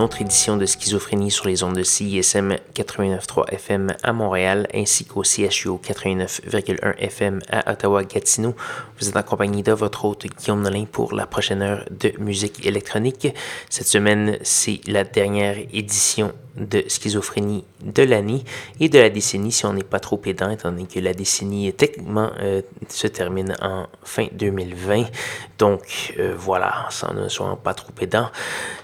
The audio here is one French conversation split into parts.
Autre édition de Schizophrénie sur les ondes de CISM 89.3 FM à Montréal ainsi qu'au CHU 89.1 FM à Ottawa-Gatineau. Vous êtes en compagnie de votre hôte Guillaume Nolin pour la prochaine heure de musique électronique. Cette semaine, c'est la dernière édition de schizophrénie de l'année et de la décennie si on n'est pas trop pédant, étant donné que la décennie techniquement euh, se termine en fin 2020. Donc euh, voilà, sans ne soyons pas trop pédant.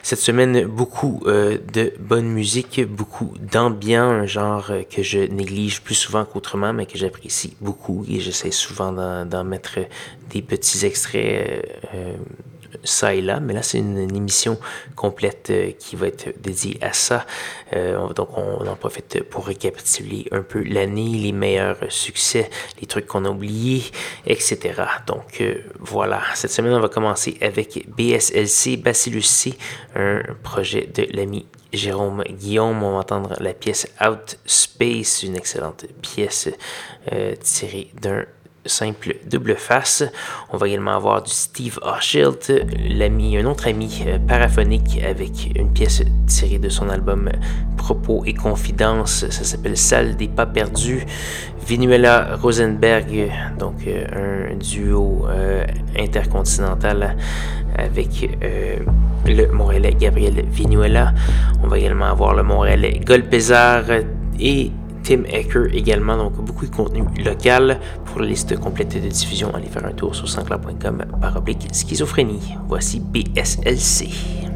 Cette semaine, beaucoup euh, de bonne musique, beaucoup d'ambiance, un genre que je néglige plus souvent qu'autrement, mais que j'apprécie beaucoup et j'essaie souvent d'en mettre des petits extraits ça et là, mais là c'est une, émission complète euh, qui va être dédiée à ça. Euh, donc on en profite pour récapituler un peu l'année, les meilleurs succès, les trucs qu'on a oubliés, etc. Donc euh, voilà, cette semaine on va commencer avec BSLC, Bacillus C, un projet de l'ami Jérôme Guillaume. On va entendre la pièce Out Space, une excellente pièce tirée d'un simple double face. On va également avoir du Steve Horshilt, l'ami, un autre ami euh, paraphonique avec une pièce tirée de son album Propos et Confidences. Ça s'appelle Salle des pas perdus. Vinuela Rosenberg, donc euh, un duo euh, intercontinental avec le Montréalais Gabriel Vinuela. On va également avoir le Montréalais Golpezar et Tim Ecker également, donc beaucoup de contenu local. Pour la liste complète de diffusion, allez faire un tour sur sanscloud.com par oblique schizophrénie. Voici BSLC.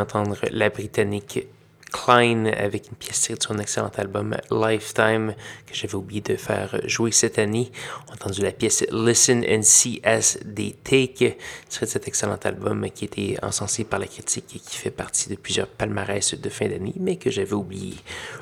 D'entendre la Britannique Klein avec une pièce tirée de son excellent album Lifetime que j'avais oublié de faire jouer cette année. On a entendu la pièce Listen and See as They Take tirée de cet excellent album qui était encensé par la critique et qui fait partie de plusieurs palmarès de fin d'année mais que j'avais oublié.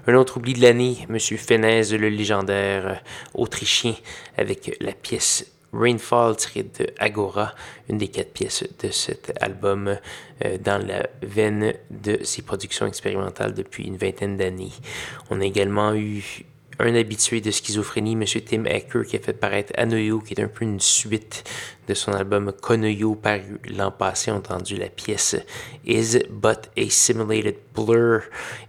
Un autre oubli de l'année, Monsieur Fenez, le légendaire autrichien avec la pièce Rainfall tiré de Agora, une des quatre pièces de cet album euh, dans la veine de ses productions expérimentales depuis une vingtaine d'années. On a également eu un habitué de schizophrénie, M. Tim Ecker, qui a fait paraître Anoyo, qui est un peu une suite de son album Konoyo, paru l'an passé. On a entendu la pièce Is But a Simulated Blur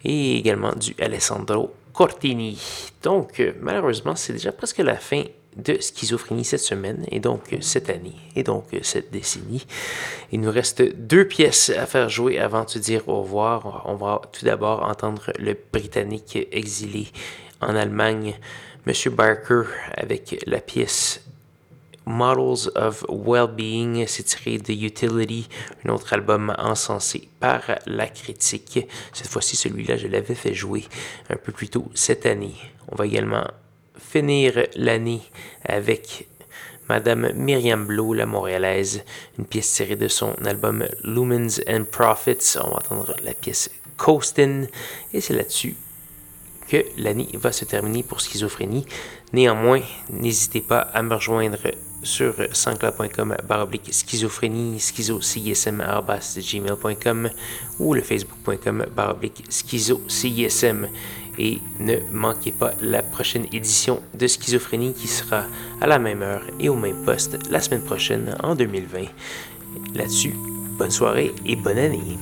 et également du Alessandro Cortini. Donc, euh, malheureusement, c'est déjà presque la fin de schizophrénie cette semaine et donc cette année et donc cette décennie. Il nous reste deux pièces à faire jouer avant de se dire au revoir. On va tout d'abord entendre le Britannique exilé en Allemagne, Monsieur Barker, avec la pièce Models of Wellbeing, c'est tiré de Utility, un autre album encensé par la critique. Cette fois-ci, celui-là, je l'avais fait jouer un peu plus tôt cette année. On va également finir l'année avec Madame Myriam Blow, la montréalaise, une pièce tirée de son album Lumens and Profits. On va entendre la pièce Coastin et c'est là-dessus que l'année va se terminer pour schizophrénie. Néanmoins, n'hésitez pas à me rejoindre sur sanscloud.com baroblique schizophrénie, schizo gmail.com ou le facebook.com baroblique schizo et ne manquez pas la prochaine édition de Schizophrénie qui sera à la même heure et au même poste la semaine prochaine en 2020. Là-dessus, bonne soirée et bonne année.